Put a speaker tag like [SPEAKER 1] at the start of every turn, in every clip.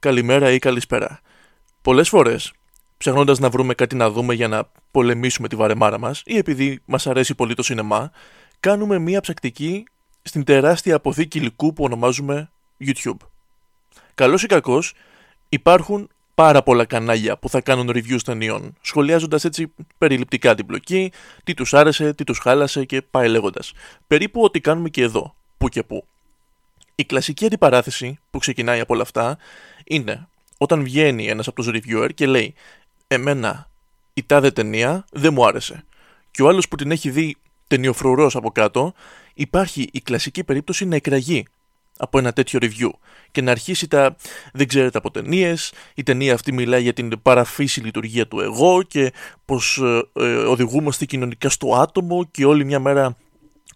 [SPEAKER 1] καλημέρα ή καλησπέρα. Πολλές φορές, ψάχνοντα να βρούμε κάτι να δούμε για να πολεμήσουμε τη βαρεμάρα μας ή επειδή μας αρέσει πολύ το σινεμά, κάνουμε μία ψακτική στην τεράστια αποθήκη υλικού που ονομάζουμε YouTube. Καλό ή κακό, υπάρχουν πάρα πολλά κανάλια που θα κάνουν reviews ταινιών, σχολιάζοντας έτσι περιληπτικά την πλοκή, τι τους άρεσε, τι τους χάλασε και πάει λέγοντας. Περίπου ό,τι κάνουμε και εδώ, που και που. Η κλασική αντιπαράθεση που ξεκινάει από όλα αυτά είναι όταν βγαίνει ένας από τους reviewer και λέει «Εμένα η τάδε ταινία δεν μου άρεσε» και ο άλλος που την έχει δει ταινιοφρουρός από κάτω υπάρχει η κλασική περίπτωση να εκραγεί από ένα τέτοιο review και να αρχίσει τα δεν ξέρετε από ταινίες. Η ταινία αυτή μιλάει για την παραφύση λειτουργία του εγώ και πως ε, ε, οδηγούμαστε κοινωνικά στο άτομο και όλη μια μέρα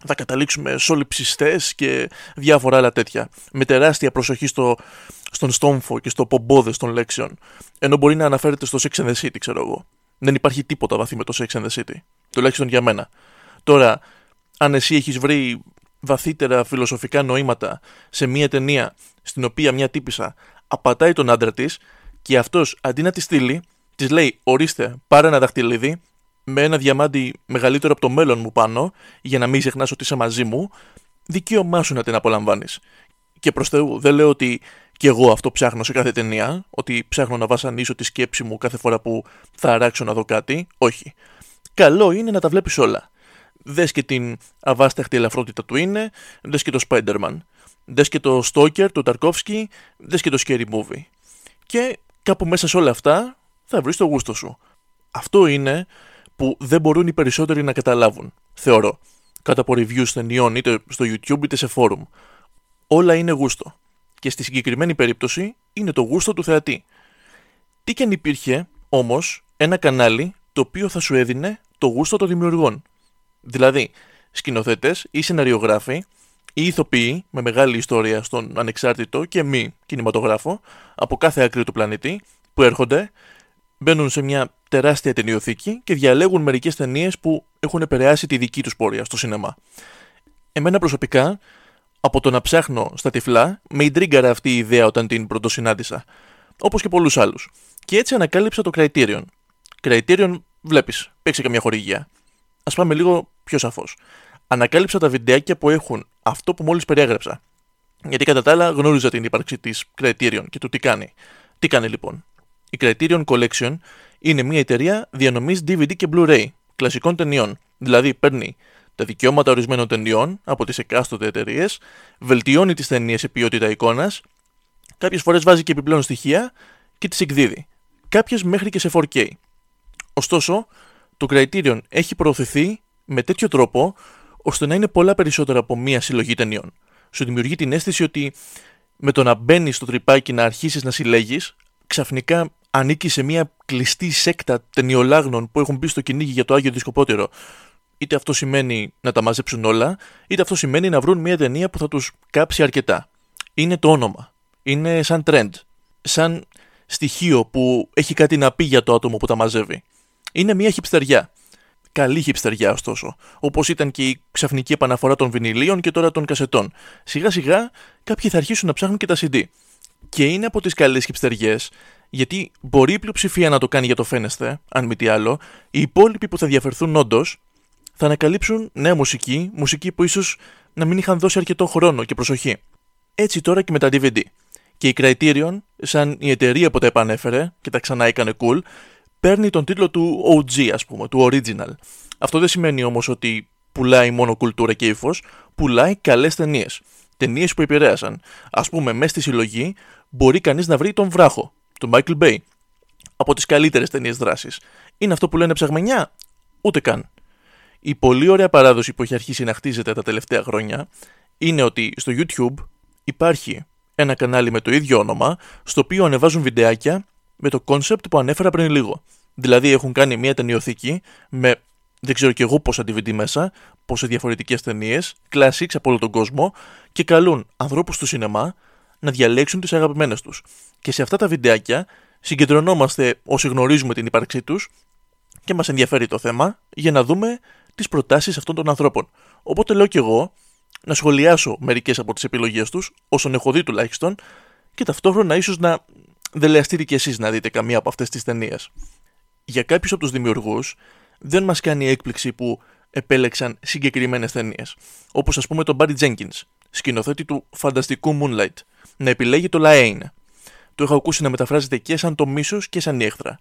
[SPEAKER 1] θα καταλήξουμε σολυψιστές και διάφορα άλλα τέτοια. Με τεράστια προσοχή στο, στον στόμφο και στο πομπόδε των λέξεων. Ενώ μπορεί να αναφέρεται στο Sex and the City, ξέρω εγώ. Δεν υπάρχει τίποτα βαθύ με το Sex and the City. Τουλάχιστον για μένα. Τώρα, αν εσύ έχεις βρει βαθύτερα φιλοσοφικά νοήματα σε μια ταινία στην οποία μια τύπησα απατάει τον άντρα της και αυτός αντί να τη στείλει, της λέει: Ορίστε, πάρε ένα δαχτυλίδι, με ένα διαμάντι μεγαλύτερο από το μέλλον μου πάνω, για να μην ξεχνάς ότι είσαι μαζί μου, δικαίωμά σου να την απολαμβάνεις. Και προς Θεού, δεν λέω ότι και εγώ αυτό ψάχνω σε κάθε ταινία, ότι ψάχνω να βασανίσω τη σκέψη μου κάθε φορά που θα αράξω να δω κάτι. Όχι. Καλό είναι να τα βλέπεις όλα. Δες και την αβάσταχτη ελαφρότητα του είναι, δες και το Spider-Man. Δες και το Stalker, το Tarkovsky, δες και το Scary Movie. Και κάπου μέσα σε όλα αυτά θα βρεις το γούστο σου. Αυτό είναι που δεν μπορούν οι περισσότεροι να καταλάβουν, θεωρώ, κάτω από reviews ταινιών είτε στο YouTube είτε σε forum. Όλα είναι γούστο. Και στη συγκεκριμένη περίπτωση είναι το γούστο του θεατή. Τι και αν υπήρχε, όμως, ένα κανάλι το οποίο θα σου έδινε το γούστο των δημιουργών. Δηλαδή, σκηνοθέτες ή σεναριογράφοι ή ηθοποιοί με μεγάλη ιστορία στον ανεξάρτητο και μη κινηματογράφο από κάθε άκρη του πλανήτη που έρχονται, μπαίνουν σε μια τεράστια ταινιοθήκη και διαλέγουν μερικές ταινίες που έχουν επηρεάσει τη δική τους πορεία στο σινεμά. Εμένα προσωπικά, από το να ψάχνω στα τυφλά, με ιντρίγκαρα αυτή η ιδέα όταν την πρωτοσυνάντησα. Όπως και πολλούς άλλους. Και έτσι ανακάλυψα το Criterion. Criterion, βλέπεις, παίξει καμιά χορηγία. Α πάμε λίγο πιο σαφώς. Ανακάλυψα τα βιντεάκια που έχουν αυτό που μόλις περιέγραψα. Γιατί κατά τα άλλα γνώριζα την ύπαρξη της Criterion και του τι κάνει. Τι κάνει λοιπόν. Η Criterion Collection είναι μια εταιρεία διανομής DVD και Blu-ray κλασικών ταινιών. Δηλαδή παίρνει τα δικαιώματα ορισμένων ταινιών από τις εκάστοτε εταιρείες, βελτιώνει τις ταινίες σε ποιότητα εικόνας, κάποιες φορές βάζει και επιπλέον στοιχεία και τις εκδίδει. Κάποιες μέχρι και σε 4K. Ωστόσο, το Criterion έχει προωθηθεί με τέτοιο τρόπο ώστε να είναι πολλά περισσότερα από μία συλλογή ταινιών. Σου δημιουργεί την αίσθηση ότι με το να μπαίνεις στο τριπάκι να αρχίσεις να συλλέγεις, ξαφνικά ανήκεις σε μια κλειστή σέκτα ταινιολάγνων που έχουν μπει στο κυνήγι για το Άγιο Δισκοπότηρο. Είτε αυτό σημαίνει να τα μαζέψουν όλα, είτε αυτό σημαίνει να βρουν μια ταινία που θα τους κάψει αρκετά. Είναι το όνομα. Είναι σαν trend. Σαν στοιχείο που έχει κάτι να πει για το άτομο που τα μαζεύει. Είναι μια χυψτεριά. Καλή χυψτεριά, ωστόσο. Όπως ήταν και η ξαφνική επαναφορά των βινιλίων και τώρα των κασετών. Σιγά σιγά κάποιοι θα αρχίσουν να ψάχνουν και τα CD. Και είναι από τις καλές χυψτεριέ γιατί μπορεί η πλειοψηφία να το κάνει για το φαίνεστε, αν μη τι άλλο, οι υπόλοιποι που θα διαφερθούν όντως θα ανακαλύψουν νέα μουσική, μουσική που ίσως να μην είχαν δώσει αρκετό χρόνο και προσοχή. Έτσι τώρα και με τα DVD. Και η Criterion, σαν η εταιρεία που τα επανέφερε και τα ξανά έκανε cool, παίρνει τον τίτλο του OG, ας πούμε, του original. Αυτό δεν σημαίνει όμως ότι πουλάει μόνο κουλτούρα και ύφος, πουλάει καλές ταινίες. Ταινίες που επηρέασαν. Α πούμε, μέσα στη συλλογή μπορεί κανείς να βρει τον βράχο, του Michael Bay. Από τις καλύτερες ταινίες δράσης. Είναι αυτό που λένε ψαγμενιά, ούτε καν. Η πολύ ωραία παράδοση που έχει αρχίσει να χτίζεται τα τελευταία χρόνια είναι ότι στο YouTube υπάρχει ένα κανάλι με το ίδιο όνομα, στο οποίο ανεβάζουν βιντεάκια με το concept που ανέφερα πριν λίγο. Δηλαδή έχουν κάνει μια ταινιοθήκη με δεν ξέρω και εγώ πόσα DVD μέσα, πόσες διαφορετικές ταινίες, classics από όλο τον κόσμο και καλούν ανθρώπους του σινεμά να διαλέξουν τις αγαπημένες τους. Και σε αυτά τα βιντεάκια συγκεντρωνόμαστε όσοι γνωρίζουμε την ύπαρξή τους και μας ενδιαφέρει το θέμα για να δούμε τις προτάσεις αυτών των ανθρώπων. Οπότε λέω κι εγώ να σχολιάσω μερικές από τις επιλογές τους, όσων έχω δει τουλάχιστον, και ταυτόχρονα ίσως να δεν λεαστείτε κι εσείς να δείτε καμία από αυτές τις ταινίες. Για κάποιους από τους δημιουργούς, δεν μας κάνει έκπληξη που επέλεξαν συγκεκριμένες ταινίες. Όπως ας πούμε τον Barry Jenkins, σκηνοθέτη του φανταστικού Moonlight, να επιλέγει το Lane. Το έχω ακούσει να μεταφράζεται και σαν το μίσος και σαν η έχθρα.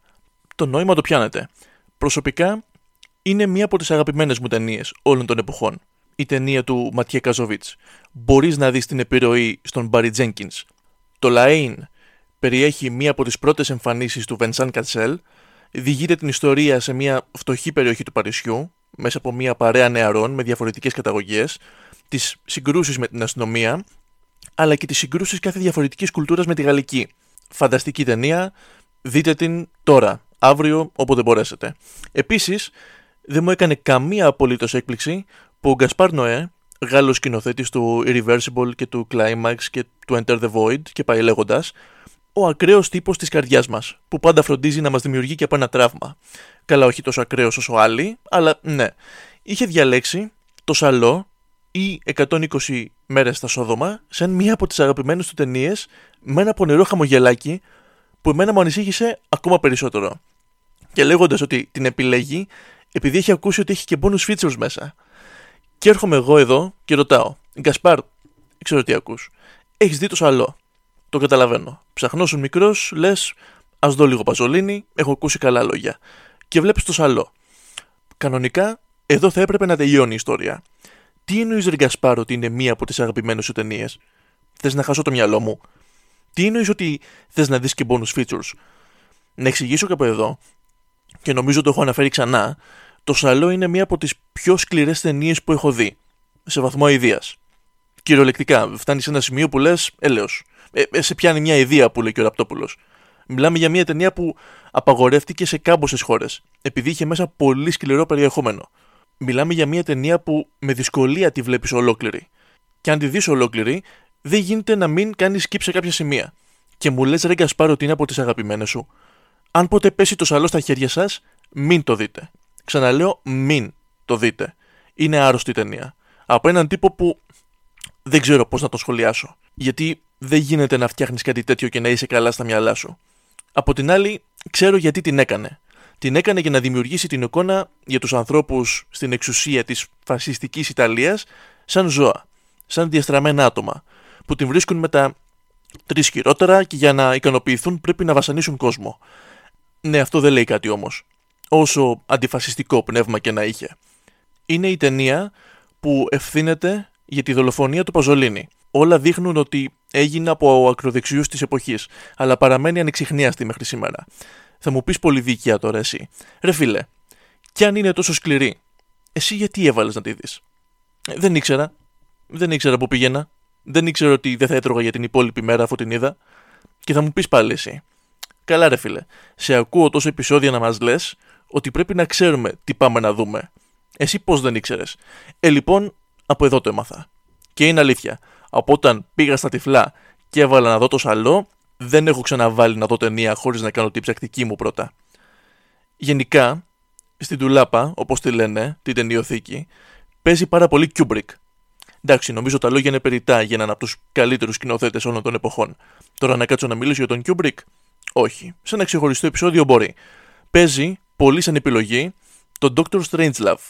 [SPEAKER 1] Το νόημα το πιάνετε. Προσωπικά, είναι μία από τις αγαπημένες μου ταινίες όλων των εποχών. Η ταινία του Ματιέ Καζοβίτ. Μπορείς να δεις την επιρροή στον Barry Jenkins. Το Lane περιέχει μία από τις πρώτες εμφανίσεις του Vincent Κατσέλ, διηγείται την ιστορία σε μια φτωχή περιοχή του Παρισιού, μέσα από μια παρέα νεαρών με διαφορετικές καταγωγές, τις συγκρούσεις με την αστυνομία, αλλά και τις συγκρούσεις κάθε διαφορετικής κουλτούρας με τη γαλλική. Φανταστική ταινία, δείτε την τώρα, αύριο, όποτε μπορέσετε. Επίσης, δεν μου έκανε καμία απολύτως έκπληξη που ο Γκασπάρ Νοέ, Γάλλος σκηνοθέτης του Irreversible και του Climax και του Enter the Void και πάει λέγοντας, ο ακραίος τύπος της καρδιάς μας, που πάντα φροντίζει να μας δημιουργεί και από ένα τραύμα. Καλά, όχι τόσο ακραίος όσο άλλοι, αλλά ναι. Είχε διαλέξει το Σαλό ή 120 μέρες στα Σόδομα σαν μία από τις αγαπημένες του ταινίες με ένα πονηρό χαμογελάκι που εμένα μου ανησύχησε ακόμα περισσότερο. Και λέγοντας ότι την επιλέγει επειδή έχει ακούσει ότι έχει και bonus features μέσα. Και έρχομαι εγώ εδώ και ρωτάω, Γκασπάρ, ξέρω τι ακούς. Έχεις δει το Σαλό; Το καταλαβαίνω. Ψαχνώσουν μικρός, λες, ας δω λίγο παζολίνη, έχω ακούσει καλά λόγια. Και βλέπεις το σαλό. Κανονικά, εδώ θα έπρεπε να τελειώνει η ιστορία. Τι εννοείς, Ρε Γκασπάρο, ότι είναι μία από τις αγαπημένες σου ταινίες; Θες να χάσω το μυαλό μου; Τι εννοείς ότι θες να δεις και bonus features; Να εξηγήσω και από εδώ, και νομίζω το έχω αναφέρει ξανά, το Σαλό είναι μία από τις πιο σκληρές ταινίες που έχω δει. Σε βαθμό αηδίας. Κυριολεκτικά, φτάνει σε ένα σημείο που λες, έλεο ε, ε, σε πιάνει μια ιδέα που λέει και ο Ραπτόπουλος. Μιλάμε για μια ταινία που απαγορεύτηκε σε κάμποσες χώρες, επειδή είχε μέσα πολύ σκληρό περιεχόμενο. Μιλάμε για μια ταινία που με δυσκολία τη βλέπεις ολόκληρη. Και αν τη δεις ολόκληρη, δεν γίνεται να μην κάνεις skip σε κάποια σημεία. Και μου λες, Ρέγκα Σπάρο, ότι είναι από τις αγαπημένες σου. Αν ποτέ πέσει το σαλό στα χέρια σας, μην το δείτε. Ξαναλέω, μην το δείτε. Είναι άρρωστη ταινία. Από έναν τύπο που δεν ξέρω πώς να το σχολιάσω. Γιατί δεν γίνεται να φτιάχνεις κάτι τέτοιο και να είσαι καλά στα μυαλά σου. Από την άλλη, ξέρω γιατί την έκανε. Την έκανε για να δημιουργήσει την εικόνα για τους ανθρώπους στην εξουσία της φασιστικής Ιταλίας σαν ζώα, σαν διαστραμμένα άτομα, που την βρίσκουν με τα τρει χειρότερα και για να ικανοποιηθούν πρέπει να βασανίσουν κόσμο. Ναι, αυτό δεν λέει κάτι όμως. Όσο αντιφασιστικό πνεύμα και να είχε. Είναι η ταινία που ευθύνεται για τη δολοφονία του Παζολίνη. Όλα δείχνουν ότι έγινε από ακροδεξιούς της εποχής, αλλά παραμένει ανεξιχνίαστη μέχρι σήμερα. Θα μου πεις πολύ δίκαια τώρα εσύ. Ρε φίλε, κι αν είναι τόσο σκληρή, εσύ γιατί έβαλες να τη δεις; Ε, δεν ήξερα. Δεν ήξερα που πήγαινα. Δεν ήξερα ότι δεν θα έτρωγα για την υπόλοιπη μέρα αφού την είδα. Και θα μου πεις πάλι εσύ. Καλά, ρε φίλε. Σε ακούω τόσο επεισόδια να μας λες ότι πρέπει να ξέρουμε τι πάμε να δούμε. Εσύ πώς δεν ήξερες. Ε, λοιπόν, από εδώ το έμαθα. Και είναι αλήθεια. Από όταν πήγα στα τυφλά και έβαλα να δω το σαλό, δεν έχω ξαναβάλει να δω ταινία χωρίς να κάνω την ψακτική μου πρώτα. Γενικά, στην τουλάπα, όπως τη λένε, την ταινιοθήκη, παίζει πάρα πολύ Kubrick. Εντάξει, νομίζω τα λόγια είναι περιτά για έναν από τους καλύτερους σκηνοθέτες όλων των εποχών. Τώρα να κάτσω να μιλήσω για τον Kubrick, όχι. Σε ένα ξεχωριστό επεισόδιο μπορεί. Παίζει πολύ σαν επιλογή τον Dr. Strangelove,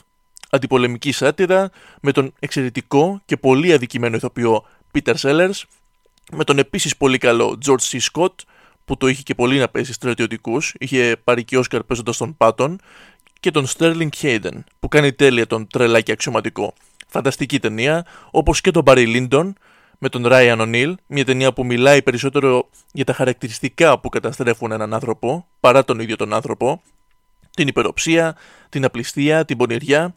[SPEAKER 1] αντιπολεμική σάτυρα με τον εξαιρετικό και πολύ αδικημένο ηθοποιό Peter Sellers, με τον επίσης πολύ καλό George C. Scott, που το είχε και πολύ να παίζει στρατιωτικούς, είχε πάρει και Όσκαρ παίζοντας τον Πάτον, και τον Sterling Hayden, που κάνει τέλεια τον τρελάκι αξιωματικό. Φανταστική ταινία, όπως και τον Barry Lyndon, με τον Ryan O'Neill, μια ταινία που μιλάει περισσότερο για τα χαρακτηριστικά που καταστρέφουν έναν άνθρωπο, παρά τον ίδιο τον άνθρωπο, την υπεροψία, την απληστία, την πονηριά.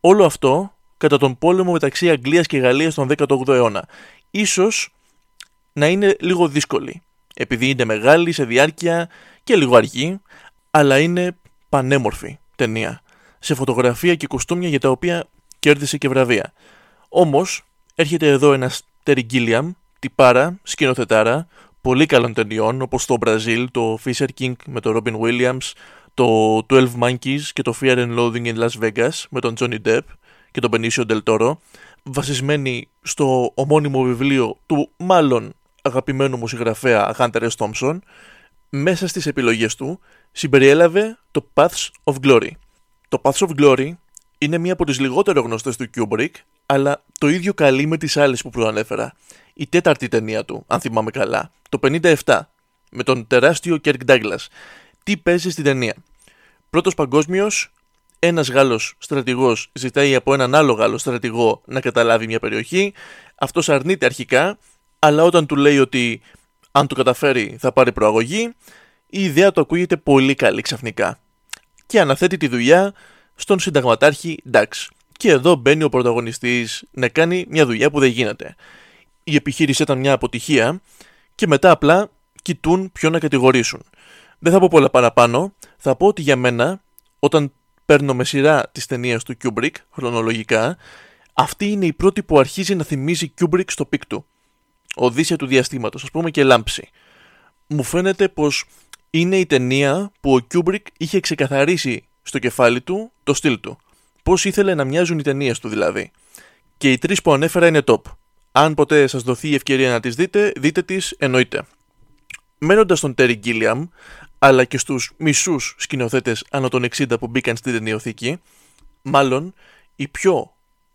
[SPEAKER 1] Όλο αυτό κατά τον πόλεμο μεταξύ Αγγλίας και Γαλλίας τον 18ο αιώνα. Ίσως να είναι λίγο δύσκολη, επειδή είναι μεγάλη σε διάρκεια και λίγο αργή, αλλά είναι πανέμορφη ταινία, σε φωτογραφία και κοστούμια για τα οποία κέρδισε και βραβεία. Όμως, έρχεται εδώ ένας Terry Gilliam, τυπάρα, σκηνοθετάρα, πολύ καλών ταινιών, όπως το Brazil, το Fisher King με τον Robin Williams, το 12 Monkeys και το Fear and Loathing in Las Vegas με τον Johnny Depp και τον Benicio Del Toro, βασισμένη στο ομώνυμο βιβλίο του μάλλον αγαπημένου μου συγγραφέα Hunter S. Thompson, μέσα στις επιλογές του συμπεριέλαβε το Paths of Glory. Το Paths of Glory είναι μία από τις λιγότερο γνωστές του Kubrick, αλλά το ίδιο καλή με τις άλλες που προανέφερα. Η τέταρτη ταινία του, αν θυμάμαι καλά, το 57, με τον τεράστιο Kirk Douglas. Τι παίζει στην ταινία; Πρώτος παγκόσμιος, ένας Γάλλος στρατηγός ζητάει από έναν άλλο Γάλλο στρατηγό να καταλάβει μια περιοχή. Αυτός αρνείται αρχικά, αλλά όταν του λέει ότι αν το καταφέρει θα πάρει προαγωγή, η ιδέα του ακούγεται πολύ καλή ξαφνικά. Και αναθέτει τη δουλειά στον συνταγματάρχη Dax. Και εδώ μπαίνει ο πρωταγωνιστής να κάνει μια δουλειά που δεν γίνεται. Η επιχείρηση ήταν μια αποτυχία και μετά απλά κοιτούν ποιον να κατηγορήσουν. Δεν θα πω πολλά παραπάνω, θα πω ότι για μένα όταν παίρνω με σειρά τις ταινίες του Kubrick χρονολογικά, αυτή είναι η πρώτη που αρχίζει να θυμίζει Kubrick στο peak του. Οδύσσεια του διαστήματος, ας πούμε και Λάμψη. Μου φαίνεται πως είναι η ταινία που ο Kubrick είχε ξεκαθαρίσει στο κεφάλι του το στυλ του. Πώς ήθελε να μοιάζουν οι ταινίες του δηλαδή. Και οι τρεις που ανέφερα είναι top. Αν ποτέ σας δοθεί η ευκαιρία να τις δείτε, δείτε τις εννοείται. Μένοντας στον Terry Gilliam, αλλά και στους μισούς σκηνοθέτες ανά των 60 που μπήκαν στην ταινιοθήκη, μάλλον η πιο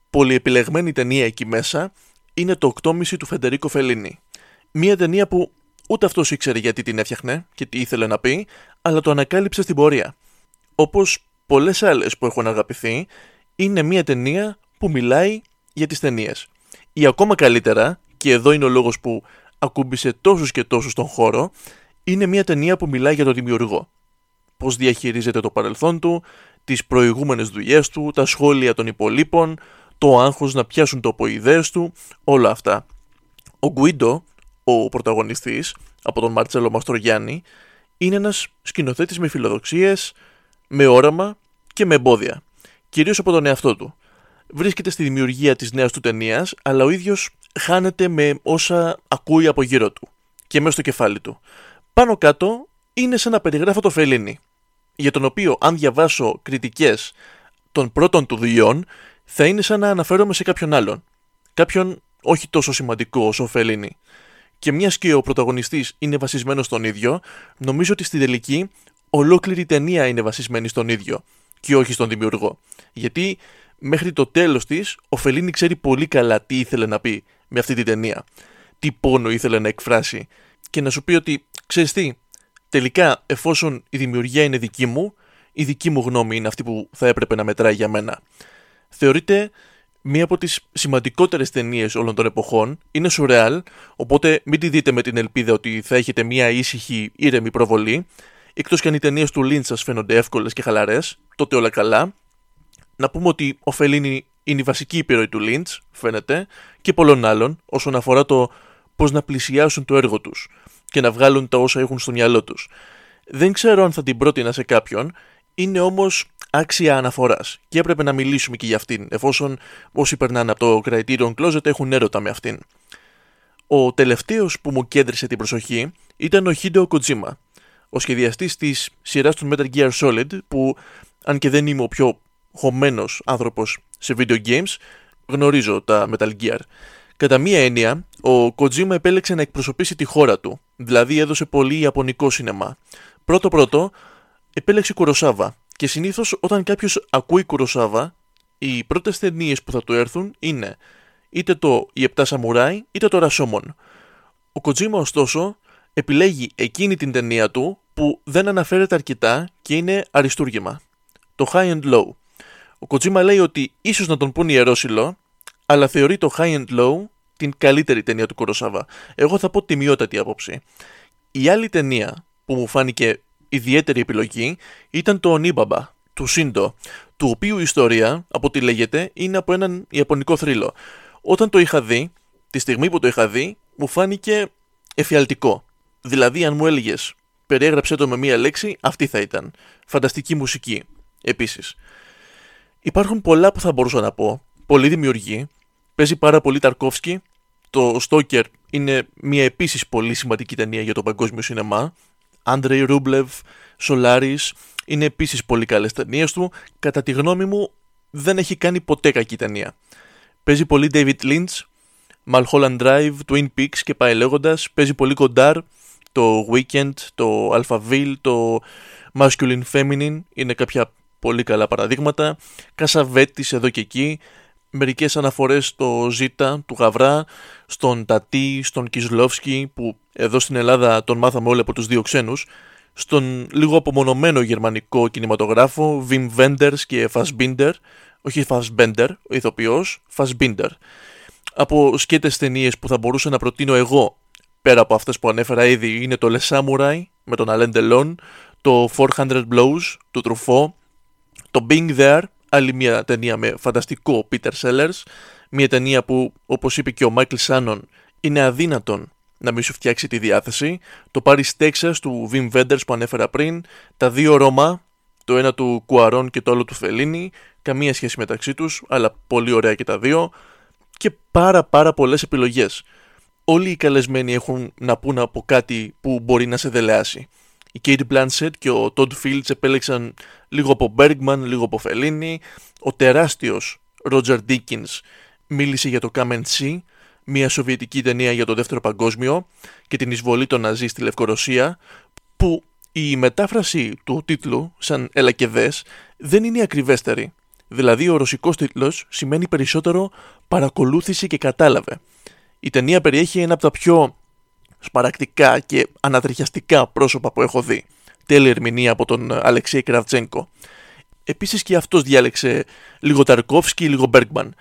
[SPEAKER 1] πολυεπιλεγμένη ταινία εκεί μέσα είναι το 8,5 του Φεντερίκο Φελίνη. Μία ταινία που ούτε αυτός ήξερε γιατί την έφτιαχνε και τι ήθελε να πει, αλλά το ανακάλυψε στην πορεία. Όπως πολλές άλλες που έχουν αγαπηθεί, είναι μία ταινία που μιλάει για τις ταινίες. Ή ακόμα καλύτερα, και εδώ είναι ο λόγος που ακούμπησε τόσους και τόσους στον χώρο, είναι μια ταινία που μιλάει για τον δημιουργό. Πώς διαχειρίζεται το παρελθόν του, τις προηγούμενες δουλειές του, τα σχόλια των υπολείπων, το άγχος να πιάσουν το ιδέες του, όλα αυτά. Ο Γκουίντο, ο πρωταγωνιστής, από τον Μαρτσέλο Μαστρογιάννη, είναι ένας σκηνοθέτης με φιλοδοξίες, με όραμα και με εμπόδια, κυρίως από τον εαυτό του. Βρίσκεται στη δημιουργία της νέας του ταινίας, αλλά ο ίδιος χάνεται με όσα ακούει από γύρω του και μέσα στο κεφάλι του. Πάνω κάτω είναι σαν να περιγράφω το Φελίνι, για τον οποίο αν διαβάσω κριτικές των πρώτων του δουλειών θα είναι σαν να αναφέρομαι σε κάποιον άλλον. Κάποιον όχι τόσο σημαντικό όσο ο Φελίνι. Και μιας και ο πρωταγωνιστής είναι βασισμένος στον ίδιο, νομίζω ότι στην τελική ολόκληρη η ταινία είναι βασισμένη στον ίδιο και όχι στον δημιουργό. Γιατί μέχρι το τέλος της ο Φελίνι ξέρει πολύ καλά τι ήθελε να πει με αυτή την ταινία. Τι πόνο ήθελε να εκφράσει. Και να σου πει ότι, ξέρεις τι, τελικά εφόσον η δημιουργία είναι δική μου, η δική μου γνώμη είναι αυτή που θα έπρεπε να μετράει για μένα. Θεωρείται μία από τις σημαντικότερες ταινίες όλων των εποχών, είναι σουρεάλ, οπότε μην τη δείτε με την ελπίδα ότι θα έχετε μία ήσυχη, ήρεμη προβολή, εκτός και αν οι ταινίες του Λίντ σας φαίνονται εύκολες και χαλαρές, τότε όλα καλά. Να πούμε ότι ο Φελίνη είναι η βασική υπηρωή του Λίντ, φαίνεται, και πολλών άλλων όσον αφορά το πώς να πλησιάσουν το έργο τους και να βγάλουν τα όσα έχουν στο μυαλό τους. Δεν ξέρω αν θα την πρότεινα σε κάποιον, είναι όμως άξια αναφοράς και έπρεπε να μιλήσουμε και για αυτήν, εφόσον όσοι περνάνε από το Criterion Closet έχουν έρωτα με αυτήν. Ο τελευταίος που μου κέντρισε την προσοχή ήταν ο Hideo Kojima, ο σχεδιαστής της σειράς του Metal Gear Solid, που αν και δεν είμαι ο πιο χωμένος άνθρωπος σε video games, γνωρίζω τα Metal Gear. Κατά μία έννοια, ο Kojima επέλεξε να εκπροσωπήσει τη χώρα του, δηλαδή έδωσε πολύ ιαπωνικό σινεμά. Πρώτο-πρώτο, επέλεξε Κουροσάβα και συνήθως όταν κάποιος ακούει Κουροσάβα, οι πρώτες ταινίες που θα του έρθουν είναι είτε το «Οι Επτά Σαμουράι» είτε το «Ρασόμον». Ο Kojima ωστόσο επιλέγει εκείνη την ταινία του που δεν αναφέρεται αρκετά και είναι αριστούργημα. Το High and Low. Ο Kojima λέει ότι ίσως να τον πούν ιερόσιλο, αλλά θεωρεί το High and Low την καλύτερη ταινία του Κοροσάβα. Εγώ θα πω τιμιότατη άποψη. Η άλλη ταινία που μου φάνηκε ιδιαίτερη επιλογή ήταν το Ονίμπαμπα του Σίντο, του οποίου η ιστορία, από ό,τι λέγεται, είναι από έναν ιαπωνικό θρύλο. Όταν το είχα δει, τη στιγμή που το είχα δει, μου φάνηκε εφιαλτικό. Δηλαδή, αν μου έλεγες, περιέγραψε το με μία λέξη, αυτή θα ήταν. Φανταστική μουσική, επίσης. Υπάρχουν πολλά που θα μπορούσα να πω, πολύ δημιουργοί. Παίζει πάρα πολύ Ταρκόφσκι. Το Στόκερ είναι μια επίσης πολύ σημαντική ταινία για το παγκόσμιο σινεμά. Άντρεϊ Ρούμπλεβ, Σολάρη είναι επίσης πολύ καλές ταινίες του. Κατά τη γνώμη μου, δεν έχει κάνει ποτέ κακή ταινία. Παίζει πολύ David Lynch. Mulholland Drive, Twin Peaks και πάει λέγοντας. Παίζει πολύ κοντάρ το Weekend, το Alphaville, το Masculine Feminine είναι κάποια πολύ καλά παραδείγματα. Κασαβέτης εδώ και εκεί. Μερικές αναφορές στο Ζήτα του Γαβρά, στον Τατί, στον Κισλόφσκι που εδώ στην Ελλάδα τον μάθαμε όλοι από τους δύο ξένους. Στον λίγο απομονωμένο γερμανικό κινηματογράφο Wim Wenders και Fassbinder, όχι Fassbender, ο ηθοποιός, Fassbinder. Από σκέτες ταινίες που θα μπορούσα να προτείνω εγώ πέρα από αυτές που ανέφερα ήδη είναι το Le Samurai με τον Alain Delon, το 400 Blows του Truffaut, το Being There, άλλη μια ταινία με φανταστικό Peter Sellers, μια ταινία που όπως είπε και ο Michael Shannon είναι αδύνατον να μην σου φτιάξει τη διάθεση, το Paris Texas του Wim Wenders που ανέφερα πριν, τα δύο Ρώμα, το ένα του Κουαρών και το άλλο του Φελίνη, καμία σχέση μεταξύ τους, αλλά πολύ ωραία και τα δύο, και πάρα πάρα πολλές επιλογές όλοι οι καλεσμένοι έχουν να πούν από κάτι που μπορεί να σε δελεάσει. Η Kate Blanchett και ο Todd Fields επέλεξαν λίγο από Bergman, λίγο από Fellini. Ο τεράστιος Roger Dickens μίλησε για το Come and See, μια σοβιετική ταινία για το δεύτερο παγκόσμιο και την εισβολή των Ναζί στη Λευκορωσία, που η μετάφραση του τίτλου, σαν ελακεδές, δεν είναι ακριβέστερη. Δηλαδή ο ρωσικός τίτλος σημαίνει περισσότερο παρακολούθηση και κατάλαβε. Η ταινία περιέχει ένα από τα πιο σπαρακτικά και ανατριχιαστικά πρόσωπα που έχω δει. Τέλεια ερμηνεία από τον Αλεξέη Κραφτσένκο. Επίσης και αυτός διάλεξε λίγο Ταρκόφσκι, λίγο Μπέργκμαν.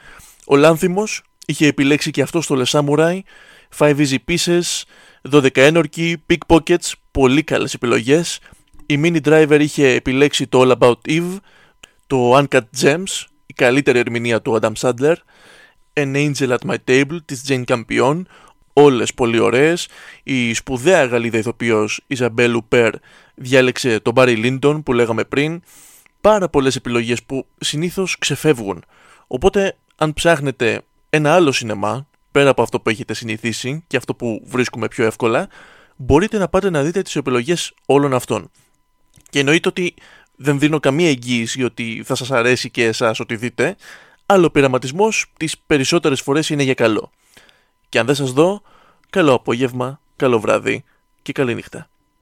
[SPEAKER 1] Ο Λάνθιμος είχε επιλέξει και αυτό στο Le Samurai, Five Easy Pieces, 12 ένορκοι, Pickpockets, πολύ καλές επιλογές. Η Mini Driver είχε επιλέξει το All About Eve, το Uncut Gems, η καλύτερη ερμηνεία του Adam Sandler, An Angel at My Table της Jane Campion, όλες πολύ ωραίες. Η σπουδαία Γαλλίδα ηθοποιός Ιζαμπέλ Ουπέρ διάλεξε τον Barry Lyndon που λέγαμε πριν. Πάρα πολλές επιλογές που συνήθως ξεφεύγουν. Οπότε αν ψάχνετε ένα άλλο σινεμά, πέρα από αυτό που έχετε συνηθίσει και αυτό που βρίσκουμε πιο εύκολα, μπορείτε να πάτε να δείτε τις επιλογές όλων αυτών. Και εννοείται ότι δεν δίνω καμία εγγύηση ότι θα σας αρέσει και εσάς ότι δείτε, αλλά ο πειραματισμός τις περισσότερες φορές είναι για καλό. Και αν δεν σας δω, καλό απόγευμα, καλό βράδυ και καλή νύχτα.